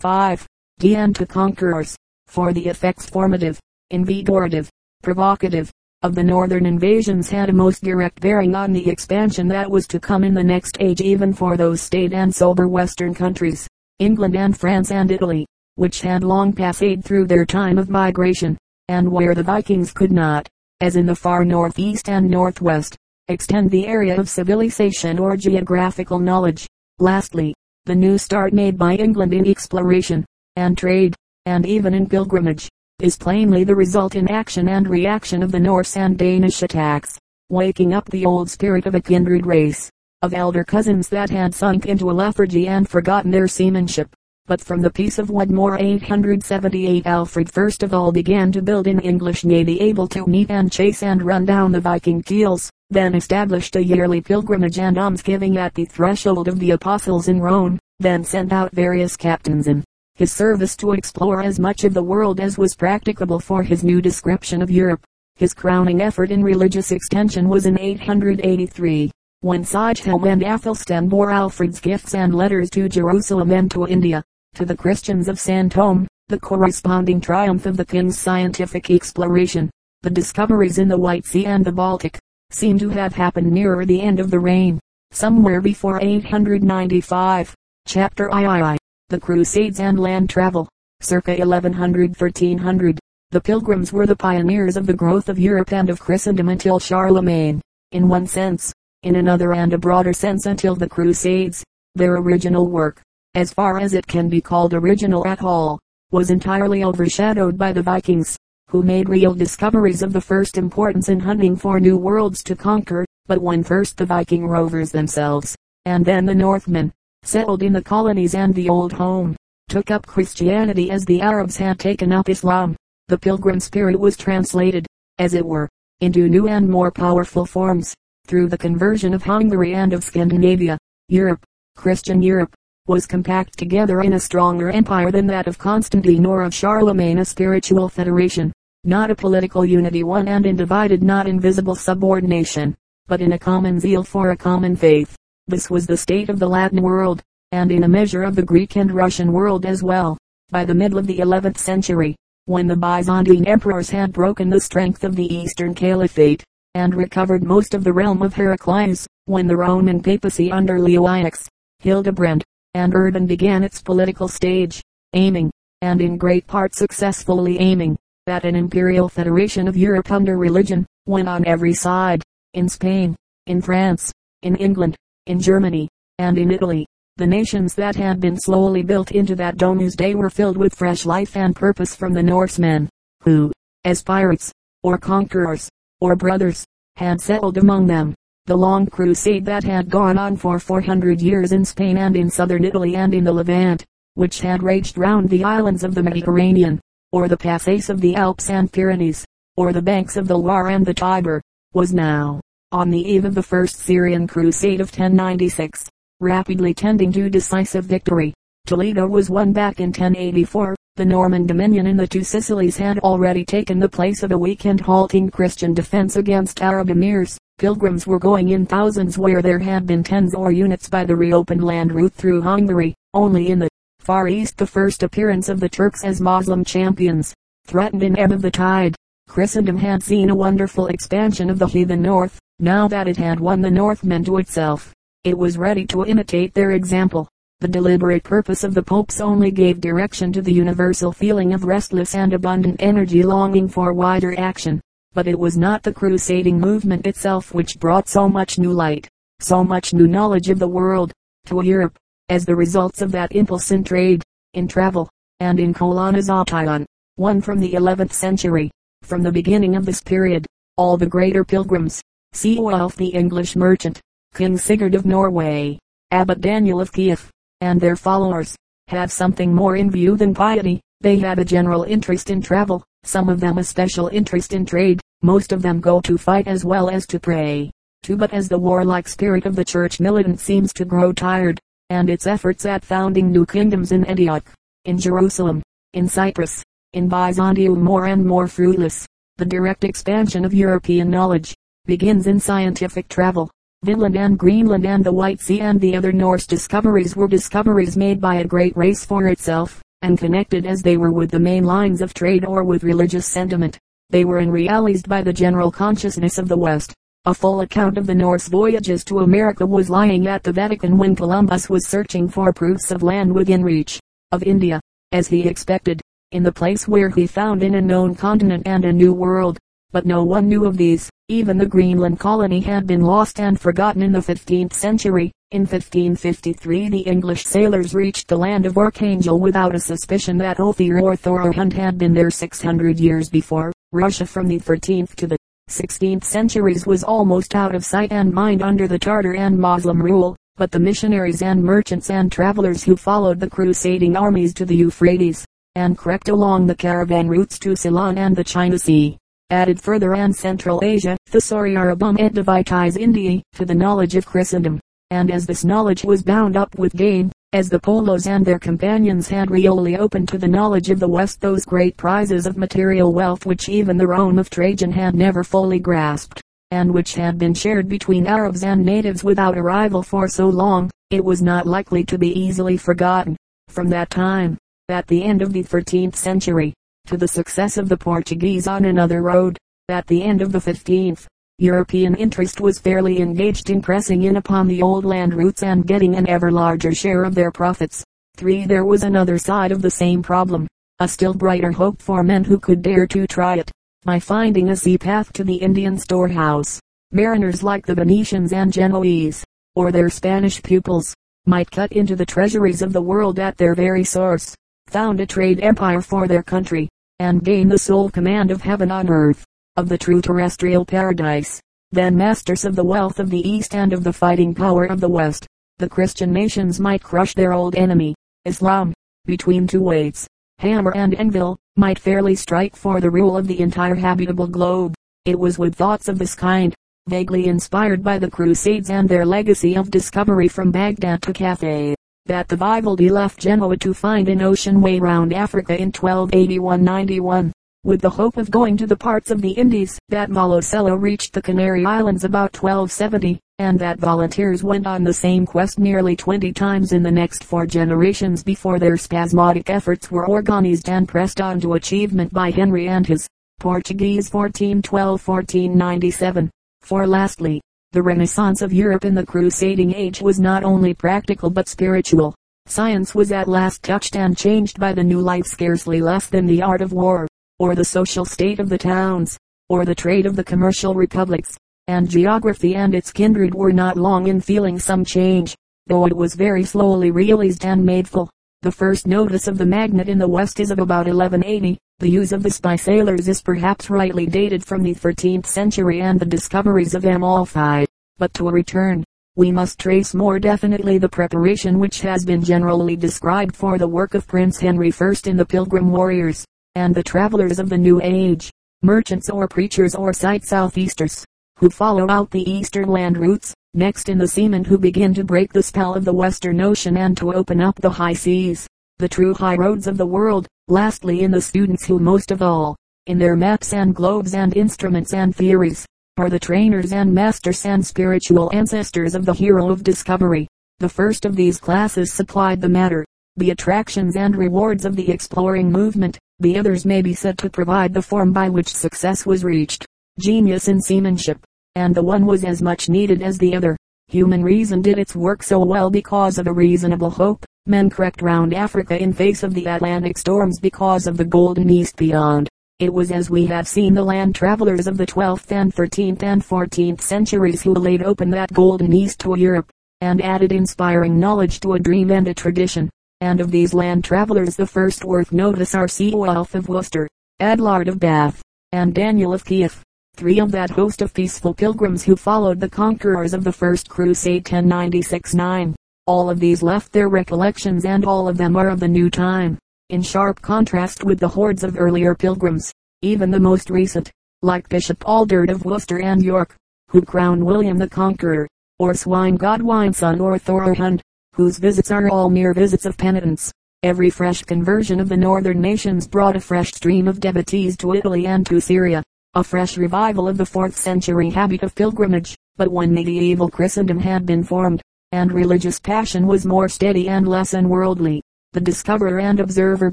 5. D. to conquerors. For the effects formative, invigorative, provocative, of the northern invasions had a most direct bearing on the expansion that was to come in the next age even for those staid and sober western countries, England and France and Italy, which had long passed through their time of migration, and where the Vikings could not, as in the far northeast and northwest, extend the area of civilization or geographical knowledge. Lastly, the new start made by England in exploration, and trade, and even in pilgrimage, is plainly the result in action and reaction of the Norse and Danish attacks, waking up the old spirit of a kindred race, of elder cousins that had sunk into a lethargy and forgotten their seamanship. But from the peace of Wedmore 878 Alfred first of all began to build an English navy able to meet and chase and run down the Viking keels, then established a yearly pilgrimage and almsgiving at the threshold of the apostles in Rome, then sent out various captains in his service to explore as much of the world as was practicable for his new description of Europe. His crowning effort in religious extension was in 883, when Sighelm and Athelstan bore Alfred's gifts and letters to Jerusalem and to India. To the Christians of San Thome, the corresponding triumph of the king's scientific exploration, the discoveries in the White Sea and the Baltic, seem to have happened nearer the end of the reign, somewhere before 895. Chapter III the Crusades and Land Travel, circa 1100-1300. The Pilgrims were the pioneers of the growth of Europe and of Christendom until Charlemagne, in one sense, in another and a broader sense until the Crusades. Their original work, as far as it can be called original at all, was entirely overshadowed by the Vikings, who made real discoveries of the first importance in hunting for new worlds to conquer, but when first the Viking rovers themselves, and then the Northmen, settled in the colonies and the old home, took up Christianity as the Arabs had taken up Islam. The pilgrim spirit was translated, as it were, into new and more powerful forms, through the conversion of Hungary and of Scandinavia. Europe, Christian Europe, was compact together in a stronger empire than that of Constantine or of Charlemagne a spiritual federation, not a political unity one and in divided not invisible subordination, but in a common zeal for a common faith. This was the state of the Latin world, and in a measure of the Greek and Russian world as well. By the middle of the 11th century, when the Byzantine emperors had broken the strength of the Eastern Caliphate, and recovered most of the realm of Heraclius, when the Roman papacy under Leoinix, Hildebrand, and Urban began its political stage, aiming, and in great part successfully aiming, at an imperial federation of Europe under religion, when on every side, in Spain, in France, in England, in Germany, and in Italy. The nations that had been slowly built into that domus day were filled with fresh life and purpose from the Norsemen, who, as pirates, or conquerors, or brothers, had settled among them. The long crusade that had gone on for 400 years in Spain and in southern Italy and in the Levant, which had raged round the islands of the Mediterranean, or the passes of the Alps and Pyrenees, or the banks of the Loire and the Tiber, was now, on the eve of the first Syrian crusade of 1096, rapidly tending to decisive victory. Toledo was won back in 1084. The Norman dominion in the two Sicilies had already taken the place of a weak and halting Christian defense against Arab emirs. Pilgrims were going in thousands where there had been tens or units by the reopened land route through Hungary. Only in the Far East the first appearance of the Turks as Moslem champions threatened an ebb of the tide. Christendom had seen a wonderful expansion of the heathen north. Now that it had won the Northmen to itself, it was ready to imitate their example. The deliberate purpose of the popes only gave direction to the universal feeling of restless and abundant energy longing for wider action. But it was not the crusading movement itself which brought so much new light, so much new knowledge of the world, to Europe, as the results of that impulse in trade, in travel, and in colonization, one from the 11th century. From the beginning of this period, all the greater pilgrims, Ceolwulf the English merchant, King Sigurd of Norway, Abbot Daniel of Kiev, and their followers, have something more in view than piety. They have a general interest in travel, some of them a special interest in trade, most of them go to fight as well as to pray. Too but as the warlike spirit of the church militant seems to grow tired, and its efforts at founding new kingdoms in Antioch, in Jerusalem, in Cyprus, in Byzantium more and more fruitless, the direct expansion of European knowledge, begins in scientific travel. Vinland and Greenland and the White Sea and the other Norse discoveries were discoveries made by a great race for itself. and connected as they were with the main lines of trade or with religious sentiment, they were unrealized by the general consciousness of the West. A full account of the Norse voyages to America was lying at the Vatican when Columbus was searching for proofs of land within reach of India, as he expected, in the place where he found an unknown continent and a new world. But no one knew of these. Even the Greenland colony had been lost and forgotten in the 15th century. In 1553 the English sailors reached the land of Archangel without a suspicion that Ophir or Thorhund had been there 600 years before. Russia from the 13th to the 16th centuries was almost out of sight and mind under the Tartar and Moslem rule, but the missionaries and merchants and travelers who followed the crusading armies to the Euphrates, and crept along the caravan routes to Ceylon and the China Sea, added further and Central Asia, Thesauri Arabum et Divitis Indiae, to the knowledge of Christendom. And as this knowledge was bound up with gain, as the Polos and their companions had really opened to the knowledge of the West those great prizes of material wealth which even the Rome of Trajan had never fully grasped, and which had been shared between Arabs and natives without a rival for so long, it was not likely to be easily forgotten. From that time, at the end of the 13th century, to the success of the Portuguese on another road, at the end of the 15th, European interest was fairly engaged in pressing in upon the old land routes and getting an ever larger share of their profits. 3. There was another side of the same problem, a still brighter hope for men who could dare to try it, by finding a sea path to the Indian storehouse. Mariners like the Venetians and Genoese, or their Spanish pupils, might cut into the treasuries of the world at their very source, found a trade empire for their country, and gain the sole command of heaven on earth of the true terrestrial paradise, then masters of the wealth of the East and of the fighting power of the West, the Christian nations might crush their old enemy, Islam, between two weights, hammer and anvil, might fairly strike for the rule of the entire habitable globe. It was with thoughts of this kind, vaguely inspired by the Crusades and their legacy of discovery from Baghdad to Cathay, that the Vivaldi left Genoa to find an ocean way round Africa in 1281-91 with the hope of going to the parts of the Indies, that Malocello reached the Canary Islands about 1270, and that volunteers went on the same quest nearly 20 times in the next four generations before their spasmodic efforts were organized and pressed on to achievement by Henry and his Portuguese 1412-1497. For lastly, the renaissance of Europe in the crusading age was not only practical but spiritual. Science was at last touched and changed by the new life scarcely less than the art of war or the social state of the towns, or the trade of the commercial republics, and geography and its kindred were not long in feeling some change, though it was very slowly realized and made full. The first notice of the magnet in the West is of about 1180. The use of this by sailors is perhaps rightly dated from the 13th century and the discoveries of Amalfi. But to return, we must trace more definitely the preparation which has been generally described for the work of Prince Henry I in the Pilgrim Warriors and the travelers of the New Age, merchants or preachers or sight southeasters, who follow out the eastern land routes, next in the seamen who begin to break the spell of the western ocean and to open up the high seas, the true high roads of the world, lastly in the students who most of all, in their maps and globes and instruments and theories, are the trainers and masters and spiritual ancestors of the hero of discovery. The first of these classes supplied the matter, the attractions and rewards of the exploring movement, the others may be said to provide the form by which success was reached. Genius in seamanship, and the one was as much needed as the other. Human reason did its work so well because of a reasonable hope. Men crept round Africa in face of the Atlantic storms because of the golden east beyond. It was as we have seen the land travelers of the 12th and 13th and 14th centuries who laid open that golden east to Europe, and added inspiring knowledge to a dream and a tradition and of these land travelers the first worth notice are Ceolwulf of Worcester, Adelard of Bath, and Daniel of Kiev, three of that host of peaceful pilgrims who followed the conquerors of the first crusade 1096-9. All of these left their recollections and all of them are of the new time, in sharp contrast with the hordes of earlier pilgrims, even the most recent, like Bishop Aldred of Worcester and York, who crowned William the Conqueror, or Swine Godwine's son or Thorhund, whose visits are all mere visits of penitence. Every fresh conversion of the northern nations brought a fresh stream of devotees to Italy and to Syria, a fresh revival of the fourth century habit of pilgrimage. But when medieval Christendom had been formed, and religious passion was more steady and less unworldly, The discoverer and observer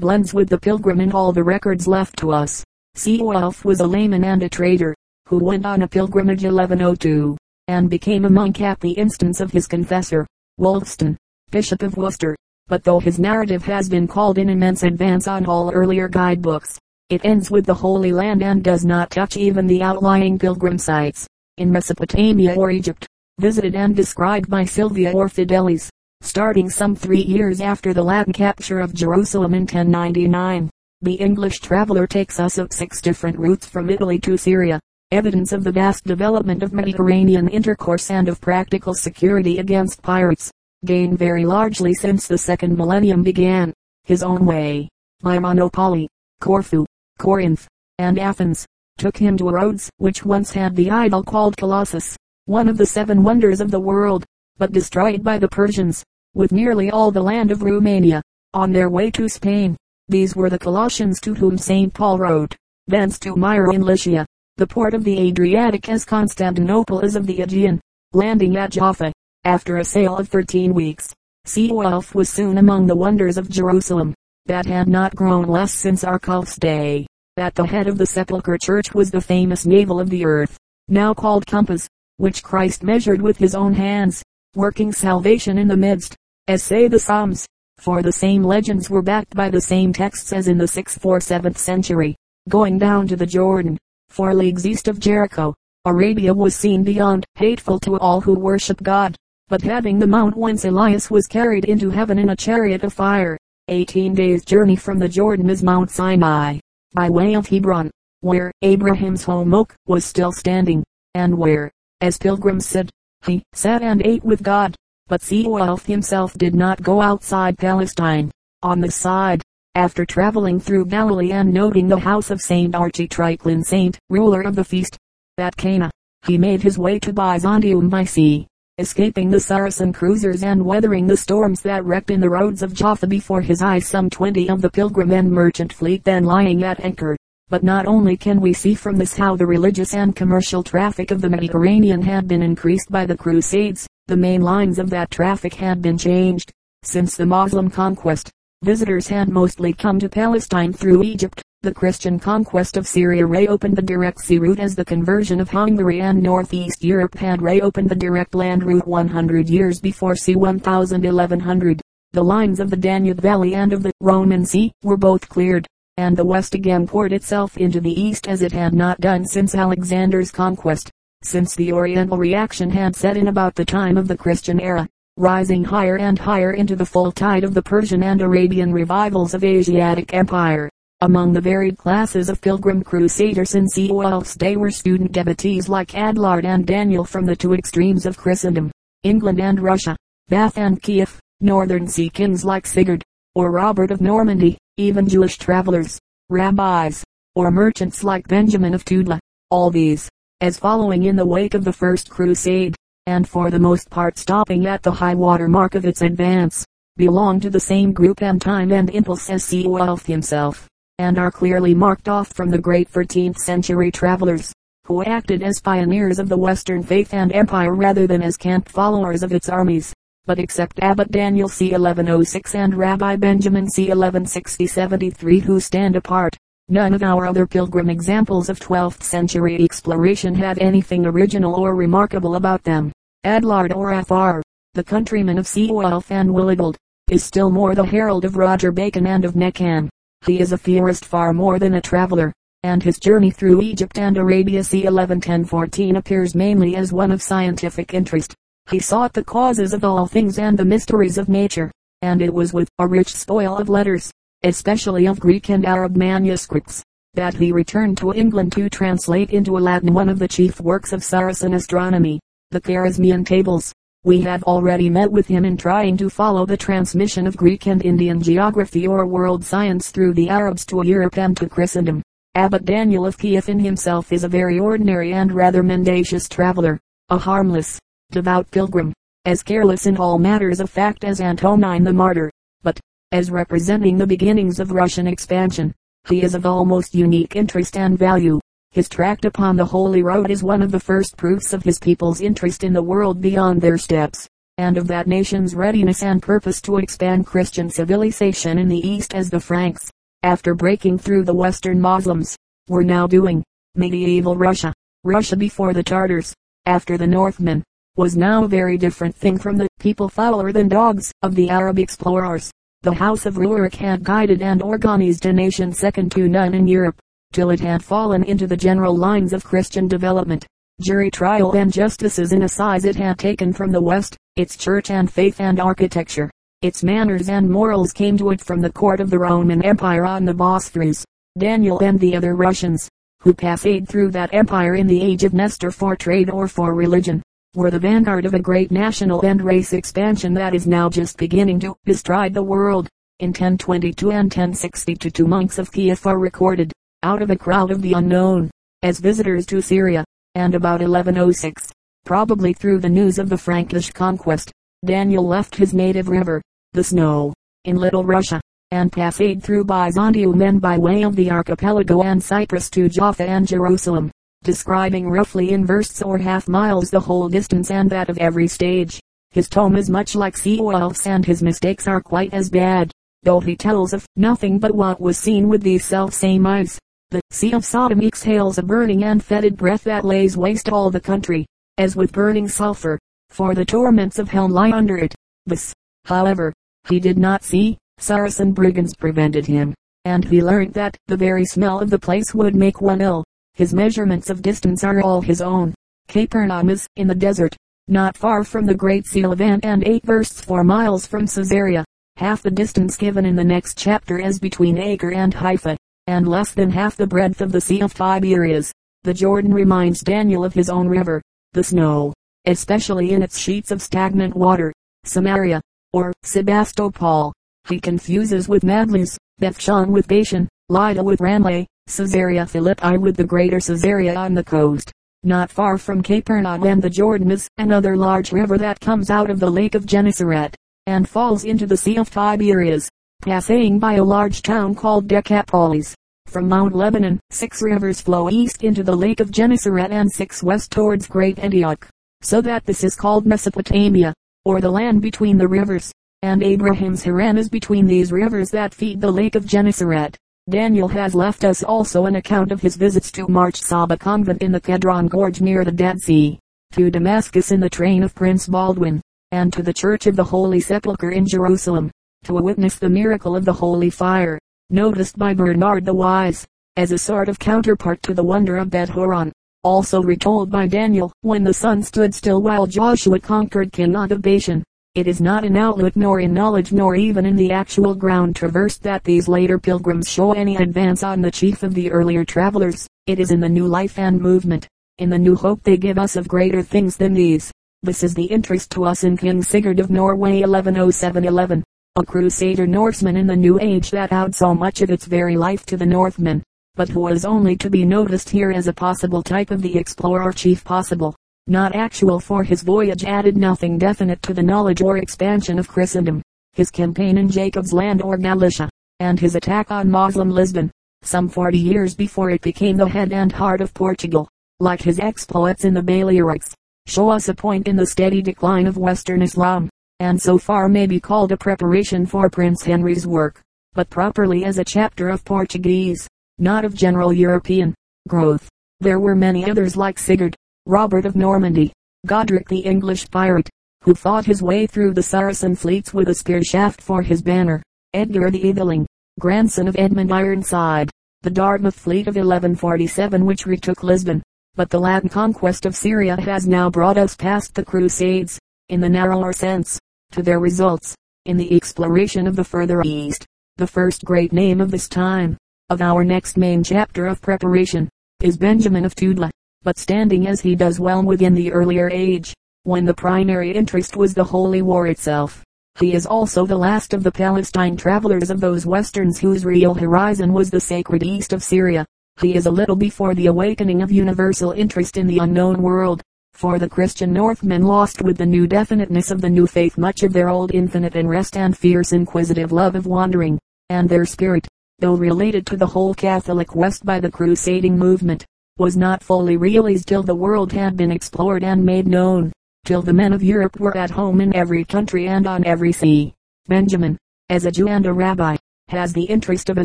blends with the pilgrim in all the records left to us. Ceolwulf was a layman and a trader, who went on a pilgrimage 1102, and became a monk at the instance of his confessor, Wulfstan, Bishop of Worcester. But though his narrative has been called in immense advance on all earlier guidebooks, it ends with the Holy Land and does not touch even the outlying pilgrim sites in Mesopotamia or Egypt, visited and described by Sylvia or Fidelis starting some three years after the Latin capture of Jerusalem in 1099. The English traveler takes us up six different routes from Italy to Syria, evidence of the vast development of Mediterranean intercourse and of practical security against pirates, gained very largely since the second millennium began. His own way, by Monopoli, Corfu, Corinth, and Athens, took him to Rhodes, which once had the idol called Colossus, one of the seven wonders of the world but destroyed by the Persians, with nearly all the land of Romania, on their way to Spain. These were the Colossians to whom St. Paul wrote, thence to Myra in Lycia, the port of the Adriatic as Constantinople is of the Aegean, landing at Jaffa. After a sail of thirteen weeks, Ceolwulf was soon among the wonders of Jerusalem, that had not grown less since Arculf's day. At the head of the sepulchre church was the famous navel of the earth, now called compass, which Christ measured with his own hands working salvation in the midst, as say the Psalms, for the same legends were backed by the same texts as in the 6th or 7th century. Going down to the Jordan, four leagues east of Jericho, Arabia was seen beyond, hateful to all who worship God, but having the mount whence Elias was carried into heaven in a chariot of fire. 18 days journey from the Jordan is Mount Sinai, by way of Hebron, where Abraham's home oak was still standing, and where, as pilgrims said, he sat and ate with God. But Ceolwulf himself did not go outside Palestine. On the side, after traveling through Galilee and noting the house of Saint Architriclin Saint, ruler of the feast, at Cana, he made his way to Byzantium by sea, escaping the Saracen cruisers and weathering the storms that wrecked in the roads of Jaffa before his eyes some twenty of the pilgrim and merchant fleet then lying at anchor. But not only can we see from this how the religious and commercial traffic of the Mediterranean had been increased by the Crusades, the main lines of that traffic had been changed. Since the Moslem conquest, visitors had mostly come to Palestine through Egypt. The Christian conquest of Syria reopened the direct sea route as the conversion of Hungary and northeast Europe had reopened the direct land route 100 years before c. 1100. The lines of the Danube Valley and of the Roman Sea were both cleared and the west again poured itself into the east as it had not done since Alexander's conquest, since the Oriental reaction had set in about the time of the Christian era, rising higher and higher into the full tide of the Persian and Arabian revivals of Asiatic empire. Among the varied classes of pilgrim crusaders in Ceolwulf's day were student devotees like Adelard and Daniel from the two extremes of Christendom, England and Russia, Bath and Kiev, northern sea kings like Sigurd, or Robert of Normandy, even Jewish travelers, rabbis, or merchants like Benjamin of Tudela. All these, as following in the wake of the first crusade, and for the most part stopping at the high water mark of its advance, belong to the same group and time and impulse as Ceolwulf himself, and are clearly marked off from the great 13th century travelers, who acted as pioneers of the Western faith and empire rather than as camp followers of its armies but except Abbot Daniel c. 1106 and Rabbi Benjamin c. 1160-73 who stand apart, none of our other pilgrim examples of 12th century exploration had anything original or remarkable about them. Adelard or Afar, the countryman of Ceolwulf and Willibald, is still more the herald of Roger Bacon and of Neckam. He is a theorist far more than a traveler, and his journey through Egypt and Arabia c. 1110-14 appears mainly as one of scientific interest. He sought the causes of all things and the mysteries of nature, and it was with a rich spoil of letters, especially of Greek and Arab manuscripts, that he returned to England to translate into Latin one of the chief works of Saracen astronomy, the Kharazmian Tables. We have already met with him in trying to follow the transmission of Greek and Indian geography or world science through the Arabs to Europe and to Christendom. Abbot Daniel of Kiev in himself is a very ordinary and rather mendacious traveler, a harmless, devout pilgrim, as careless in all matters of fact as Antonine the martyr, but, as representing the beginnings of Russian expansion, he is of almost unique interest and value. His tract upon the Holy Road is one of the first proofs of his people's interest in the world beyond their steppes. and of that nation's readiness and purpose to expand Christian civilization in the East as the Franks, after breaking through the Western Moslems, were now doing. Medieval Russia, Russia before the Tartars, after the Northmen, was now a very different thing from the people fouler than dogs of the Arab explorers. The House of Rurik had guided and organized a nation second to none in Europe, till it had fallen into the general lines of Christian development. Jury trial and justices in assize it had taken from the West, its church and faith and architecture. Its manners and morals came to it from the court of the Roman Empire on the Bosphorus. Daniel and the other Russians, who passed through that empire in the age of Nestor for trade or for religion, were the vanguard of a great national and race expansion that is now just beginning to bestride the world. In 1022 and 1062 two monks of Kiev are recorded, out of a crowd of the unknown, as visitors to Syria, and about 1106, probably through the news of the Frankish conquest, Daniel left his native river, the Snow, in Little Russia, and passed through Byzantium and by way of the archipelago and Cyprus to Jaffa and Jerusalem, describing roughly in versts or half miles the whole distance and that of every stage. His tome is much like Ceolwulf's and his mistakes are quite as bad, though he tells of nothing but what was seen with these self same eyes. The Sea of Sodom exhales a burning and fetid breath that lays waste all the country, as with burning sulfur, for the torments of hell lie under it. This, however, he did not see. Saracen brigands prevented him, and he learned that the very smell of the place would make one ill. His measurements of distance are all his own. Capernaum is in the desert, not far from the great sea Ant and eight versts four miles from Caesarea, half the distance given in the next chapter as between Acre and Haifa, and less than half the breadth of the Sea of Tiberias. The Jordan reminds Daniel of his own river, the snow, especially in its sheets of stagnant water. Samaria, or Sebastopol, he confuses with Madlis, Bethshan with Bashan, Lydda with Ramleh, Caesarea Philippi with the greater Caesarea on the coast. Not far from Capernaum and the Jordan is another large river that comes out of the lake of Gennesaret, and falls into the Sea of Tiberias, passing by a large town called Decapolis. From Mount Lebanon, six rivers flow east into the lake of Gennesaret and six west towards Great Antioch, so that this is called Mesopotamia, or the land between the rivers, and Abraham's Haran is between these rivers that feed the lake of Gennesaret. Daniel has left us also an account of his visits to Mar Saba convent in the Kedron Gorge near the Dead Sea, to Damascus in the train of Prince Baldwin, and to the Church of the Holy Sepulchre in Jerusalem, to witness the miracle of the Holy Fire, noticed by Bernard the Wise, as a sort of counterpart to the wonder of Bet Horon, also retold by Daniel when the sun stood still while Joshua conquered Kenath of Bashan. It is not in outlook nor in knowledge nor even in the actual ground traversed that these later pilgrims show any advance on the chief of the earlier travelers. It is in the new life and movement, in the new hope they give us of greater things than these. This is the interest to us in King Sigurd of Norway 1107-11, a crusader Norseman in the new age that owed so much of its very life to the Northmen, but who is only to be noticed here as a possible type of the explorer chief possible not actual for his voyage added nothing definite to the knowledge or expansion of Christendom. His campaign in Jacob's land or Galicia, and his attack on Moslem Lisbon, some 40 years before it became the head and heart of Portugal, like his exploits in the Balearics, show us a point in the steady decline of Western Islam, and so far may be called a preparation for Prince Henry's work, but properly as a chapter of Portuguese, not of general European, growth. There were many others like Sigurd, Robert of Normandy, Godric the English pirate, who fought his way through the Saracen fleets with a spear shaft for his banner, Edgar the Atheling, grandson of Edmund Ironside, the Dartmouth fleet of 1147 which retook Lisbon. But the Latin conquest of Syria has now brought us past the Crusades, in the narrower sense, to their results, in the exploration of the further East. The first great name of this time, of our next main chapter of preparation, is Benjamin of Tudela but standing as he does well within the earlier age, when the primary interest was the Holy War itself. He is also the last of the Palestine travelers of those westerns whose real horizon was the sacred east of Syria. He is a little before the awakening of universal interest in the unknown world, for the Christian Northmen lost with the new definiteness of the new faith much of their old infinite unrest and fierce inquisitive love of wandering, and their spirit, though related to the whole Catholic West by the crusading movement, was not fully realized till the world had been explored and made known. till the men of Europe were at home in every country and on every sea. Benjamin, as a Jew and a rabbi, has the interest of a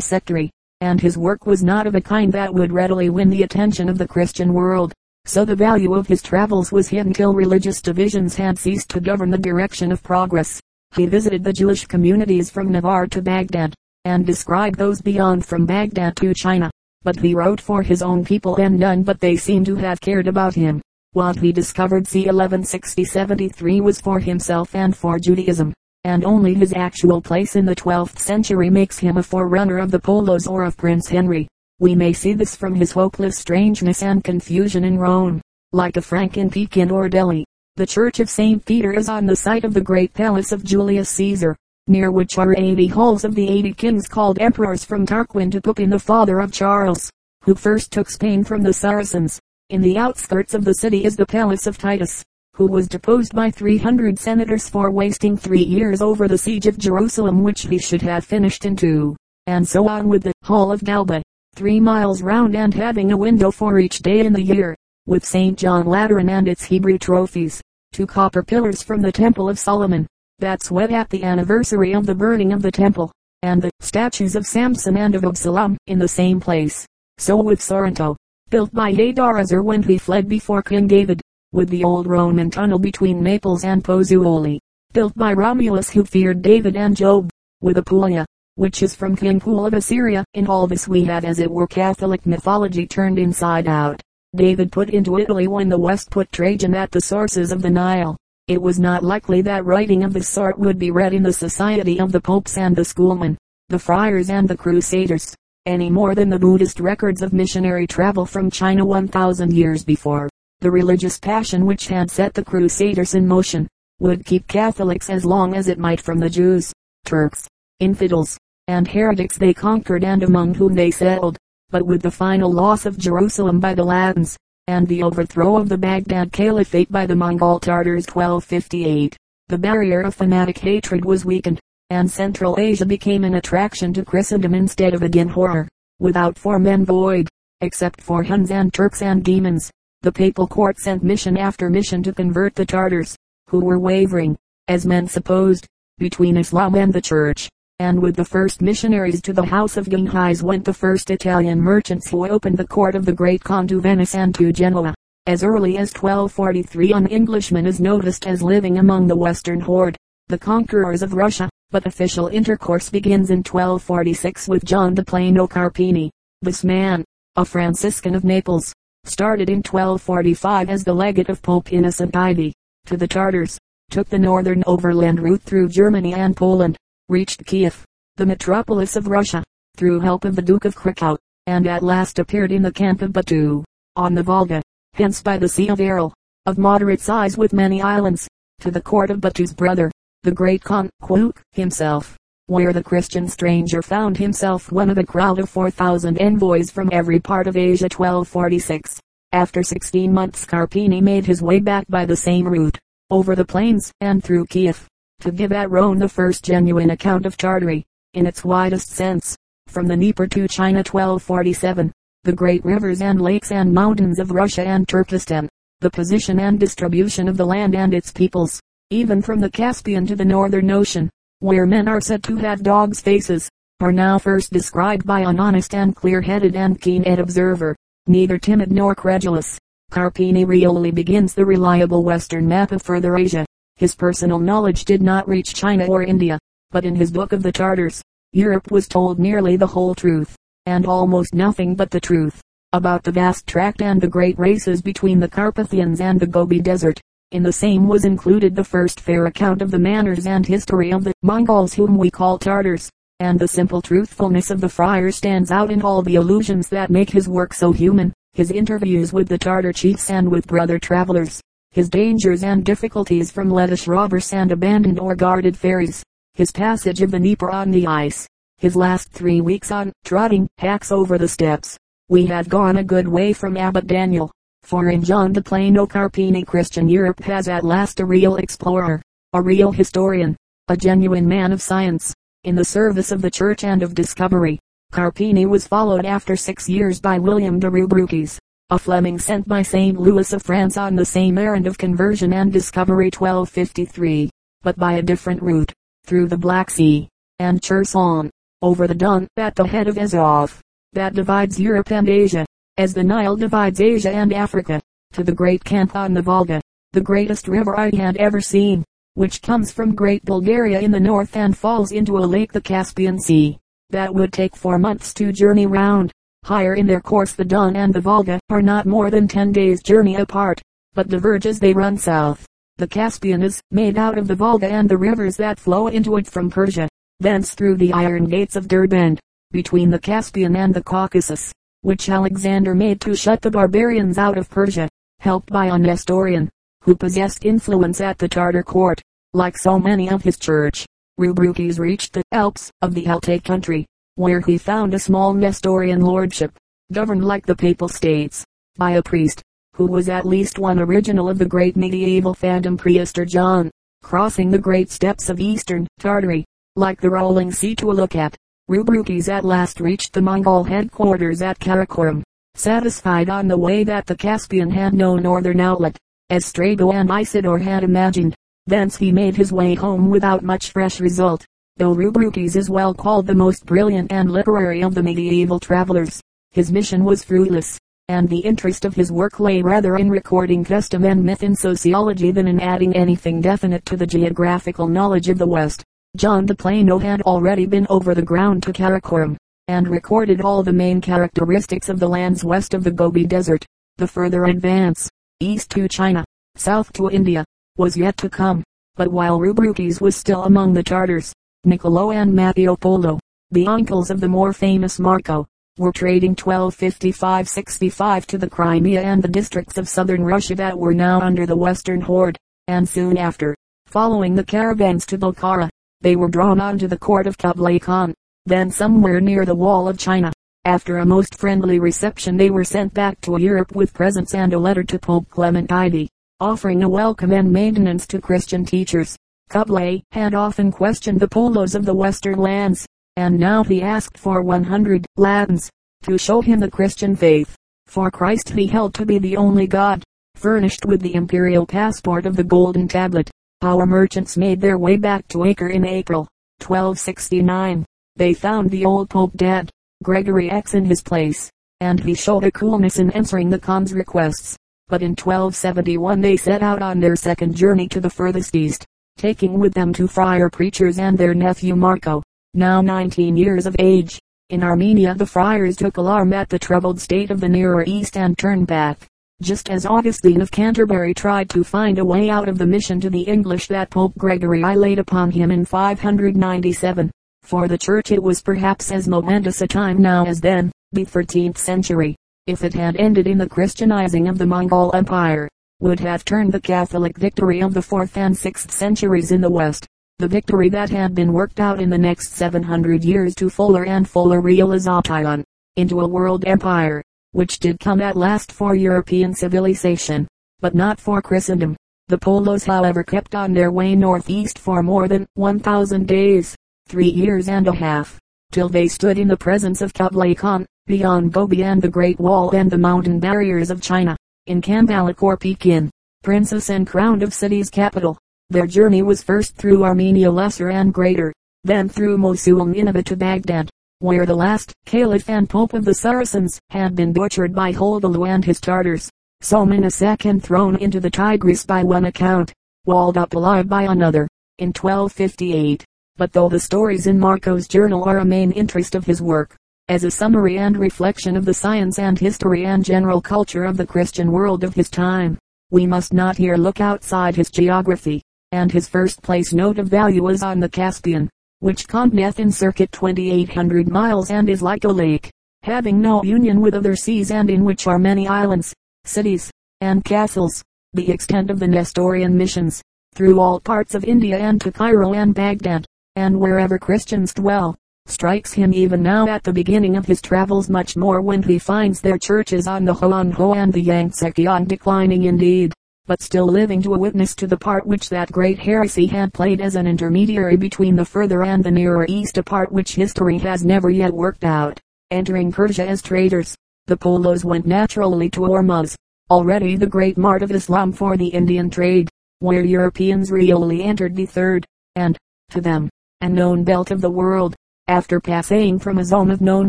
sectary, and his work was not of a kind that would readily win the attention of the Christian world. So the value of his travels was hidden till religious divisions had ceased to govern the direction of progress. He visited the Jewish communities from Navarre to Baghdad, and described those beyond from Baghdad to China. But he wrote for his own people and none but they seem to have cared about him. What he discovered c. 1160-73 was for himself and for Judaism, and only his actual place in the 12th century makes him a forerunner of the Polos or of Prince Henry. We may see this from his hopeless strangeness and confusion in Rome, like a Frank in Pekin or Delhi. The church of St. Peter is on the site of the great palace of Julius Caesar near which are 80 halls of the 80 kings called emperors from Tarquin to Pepin the father of Charles, who first took Spain from the Saracens. In the outskirts of the city is the palace of Titus, who was deposed by 300 senators for wasting three years over the siege of Jerusalem which he should have finished in two. And so on with the Hall of Galba, three miles round and having a window for each day in the year, with St. John Lateran and its Hebrew trophies, two copper pillars from the Temple of Solomon, that's what at the anniversary of the burning of the temple, and the statues of Samson and of Absalom in the same place. So with Sorrento, built by Hadarezer when he fled before King David, with the old Roman tunnel between Naples and Pozzuoli, built by Romulus who feared David and Job, with Apulia, which is from King Pul of Assyria. In all this we had as it were Catholic mythology turned inside out. David put into Italy when the West put Trajan at the sources of the Nile. It was not likely that writing of this sort would be read in the society of the popes and the schoolmen, the friars and the crusaders, any more than the Buddhist records of missionary travel from China 1000 years before. The religious passion which had set the crusaders in motion, would keep Catholics as long as it might from the Jews, Turks, infidels, and heretics they conquered and among whom they settled. But with the final loss of Jerusalem by the Latins, and the overthrow of the Baghdad Caliphate by the Mongol Tartars 1258. The barrier of fanatic hatred was weakened, and Central Asia became an attraction to Christendom instead of a dim horror, without form and void, except for Huns and Turks and demons. The papal court sent mission after mission to convert the Tartars, who were wavering, as men supposed, between Islam and the Church and with the first missionaries to the house of Genghis went the first Italian merchants who opened the court of the Great Khan to Venice and to Genoa. As early as 1243 an Englishman is noticed as living among the western horde, the conquerors of Russia, but official intercourse begins in 1246 with John de Plano Carpini. This man, a Franciscan of Naples, started in 1245 as the legate of Pope Innocent IV, to the Tartars, took the northern overland route through Germany and Poland, reached Kiev, the metropolis of Russia, through help of the Duke of Krakow, and at last appeared in the camp of Batu, on the Volga, hence by the Sea of Aral, of moderate size with many islands, to the court of Batu's brother, the great Khan Kuk himself, where the Christian stranger found himself one of a crowd of 4,000 envoys from every part of Asia 1246. After 16 months Carpini made his way back by the same route, over the plains and through Kiev, to give at the first genuine account of Tartary, in its widest sense, from the Dnieper to China 1247, the great rivers and lakes and mountains of Russia and Turkestan, the position and distribution of the land and its peoples, even from the Caspian to the Northern Ocean, where men are said to have dogs' faces, are now first described by an honest and clear-headed and keen-eyed observer, neither timid nor credulous. Carpini really begins the reliable western map of further Asia, his personal knowledge did not reach China or India, but in his book of the Tartars, Europe was told nearly the whole truth, and almost nothing but the truth, about the vast tract and the great races between the Carpathians and the Gobi Desert. In the same was included the first fair account of the manners and history of the Mongols whom we call Tartars, and the simple truthfulness of the friar stands out in all the allusions that make his work so human. His interviews with the Tartar chiefs and with brother travelers, his dangers and difficulties from Lettish robbers and abandoned or guarded ferries, his passage of the Dnieper on the ice, his last three weeks on trotting hacks over the steppes. We had gone a good way from Abbot Daniel, for in John the Plano Carpini Christian Europe has at last a real explorer, a real historian, a genuine man of science, in the service of the church and of discovery. Carpini was followed after six years by William de Rubruquis, a Fleming sent by St. Louis of France on the same errand of conversion and discovery 1253, but by a different route, through the Black Sea, and Cherson, over the Don at the head of Azov, that divides Europe and Asia, as the Nile divides Asia and Africa, to the great camp on the Volga, the greatest river I had ever seen, which comes from Great Bulgaria in the north and falls into a lake the Caspian Sea. That would take four months to journey round. Higher in their course the Don and the Volga are not more than ten days journey apart, but diverge as they run south. The Caspian is made out of the Volga and the rivers that flow into it from Persia, thence through the iron gates of Derbent, between the Caspian and the Caucasus, which Alexander made to shut the barbarians out of Persia, helped by a Nestorian, who possessed influence at the Tartar court, like so many of his church. Rubruquis reached the Alps of the Altai country, where he found a small Nestorian lordship, governed like the papal states, by a priest, who was at least one original of the great medieval phantom Prester John, crossing the great steppes of eastern Tartary, like the rolling sea to a look at. Rubruquis at last reached the Mongol headquarters at Karakorum, satisfied on the way that the Caspian had no northern outlet, as Strabo and Isidore had imagined. Thence he made his way home without much fresh result though Rubruquis is well called the most brilliant and literary of the medieval travelers. His mission was fruitless, and the interest of his work lay rather in recording custom and myth in sociology than in adding anything definite to the geographical knowledge of the West. John de Plano had already been over the ground to Karakorum, and recorded all the main characteristics of the lands west of the Gobi Desert. The further advance, east to China, south to India, was yet to come. But while Rubruquis was still among the Tartars, Niccolo and Matteo Polo, the uncles of the more famous Marco, were trading 1255-65 to the Crimea and the districts of southern Russia that were now under the western horde, and soon after, following the caravans to Bokhara, they were drawn on to the court of Kublai Khan, then somewhere near the wall of China. After a most friendly reception they were sent back to Europe with presents and a letter to Pope Clement IV, offering a welcome and maintenance to Christian teachers. Kublai had often questioned the polos of the western lands, and now he asked for 100 Latins to show him the Christian faith. For Christ he held to be the only God, furnished with the imperial passport of the golden tablet. Our merchants made their way back to Acre in April, 1269. They found the old Pope dead, Gregory X in his place, and he showed a coolness in answering the Khan's requests. But in 1271 they set out on their second journey to the furthest east taking with them two friar preachers and their nephew Marco, now 19 years of age. In Armenia the friars took alarm at the troubled state of the Nearer East and turned back. Just as Augustine of Canterbury tried to find a way out of the mission to the English that Pope Gregory I laid upon him in 597. For the church it was perhaps as momentous a time now as then, the 13th century, if it had ended in the Christianizing of the Mongol Empire would have turned the Catholic victory of the 4th and 6th centuries in the West, the victory that had been worked out in the next 700 years to fuller and fuller realization, into a world empire, which did come at last for European civilization, but not for Christendom. The Polos however kept on their way northeast for more than 1,000 days, three years and a half, till they stood in the presence of Kublai Khan, beyond Gobi and the Great Wall and the mountain barriers of China in Cambaluc or Pekin, princess and crowned of city's capital. Their journey was first through Armenia Lesser and Greater, then through Mosul and Nineveh to Baghdad, where the last caliph and pope of the Saracens had been butchered by Holdolu and his Tartars. So many second thrown into the Tigris by one account, walled up alive by another, in 1258. But though the stories in Marco's journal are a main interest of his work, as a summary and reflection of the science and history and general culture of the Christian world of his time. We must not here look outside his geography, and his first place note of value is on the Caspian, which continueth in circuit 2800 miles and is like a lake, having no union with other seas and in which are many islands, cities, and castles. The extent of the Nestorian missions, through all parts of India and to Cairo and Baghdad, and wherever Christians dwell, strikes him even now at the beginning of his travels much more when he finds their churches on the Hoang Ho and the Yangtze Kiang declining indeed, but still living to a witness to the part which that great heresy had played as an intermediary between the further and the nearer east a part which history has never yet worked out, entering Persia as traders, the Polos went naturally to Ormuz, already the great mart of Islam for the Indian trade, where Europeans really entered the third, and, to them, unknown belt of the world, after passing from a zone of known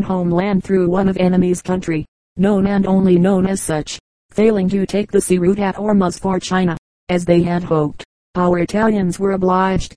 homeland through one of enemy's country, known and only known as such, failing to take the sea route at Ormuz for China, as they had hoped, our Italians were obliged,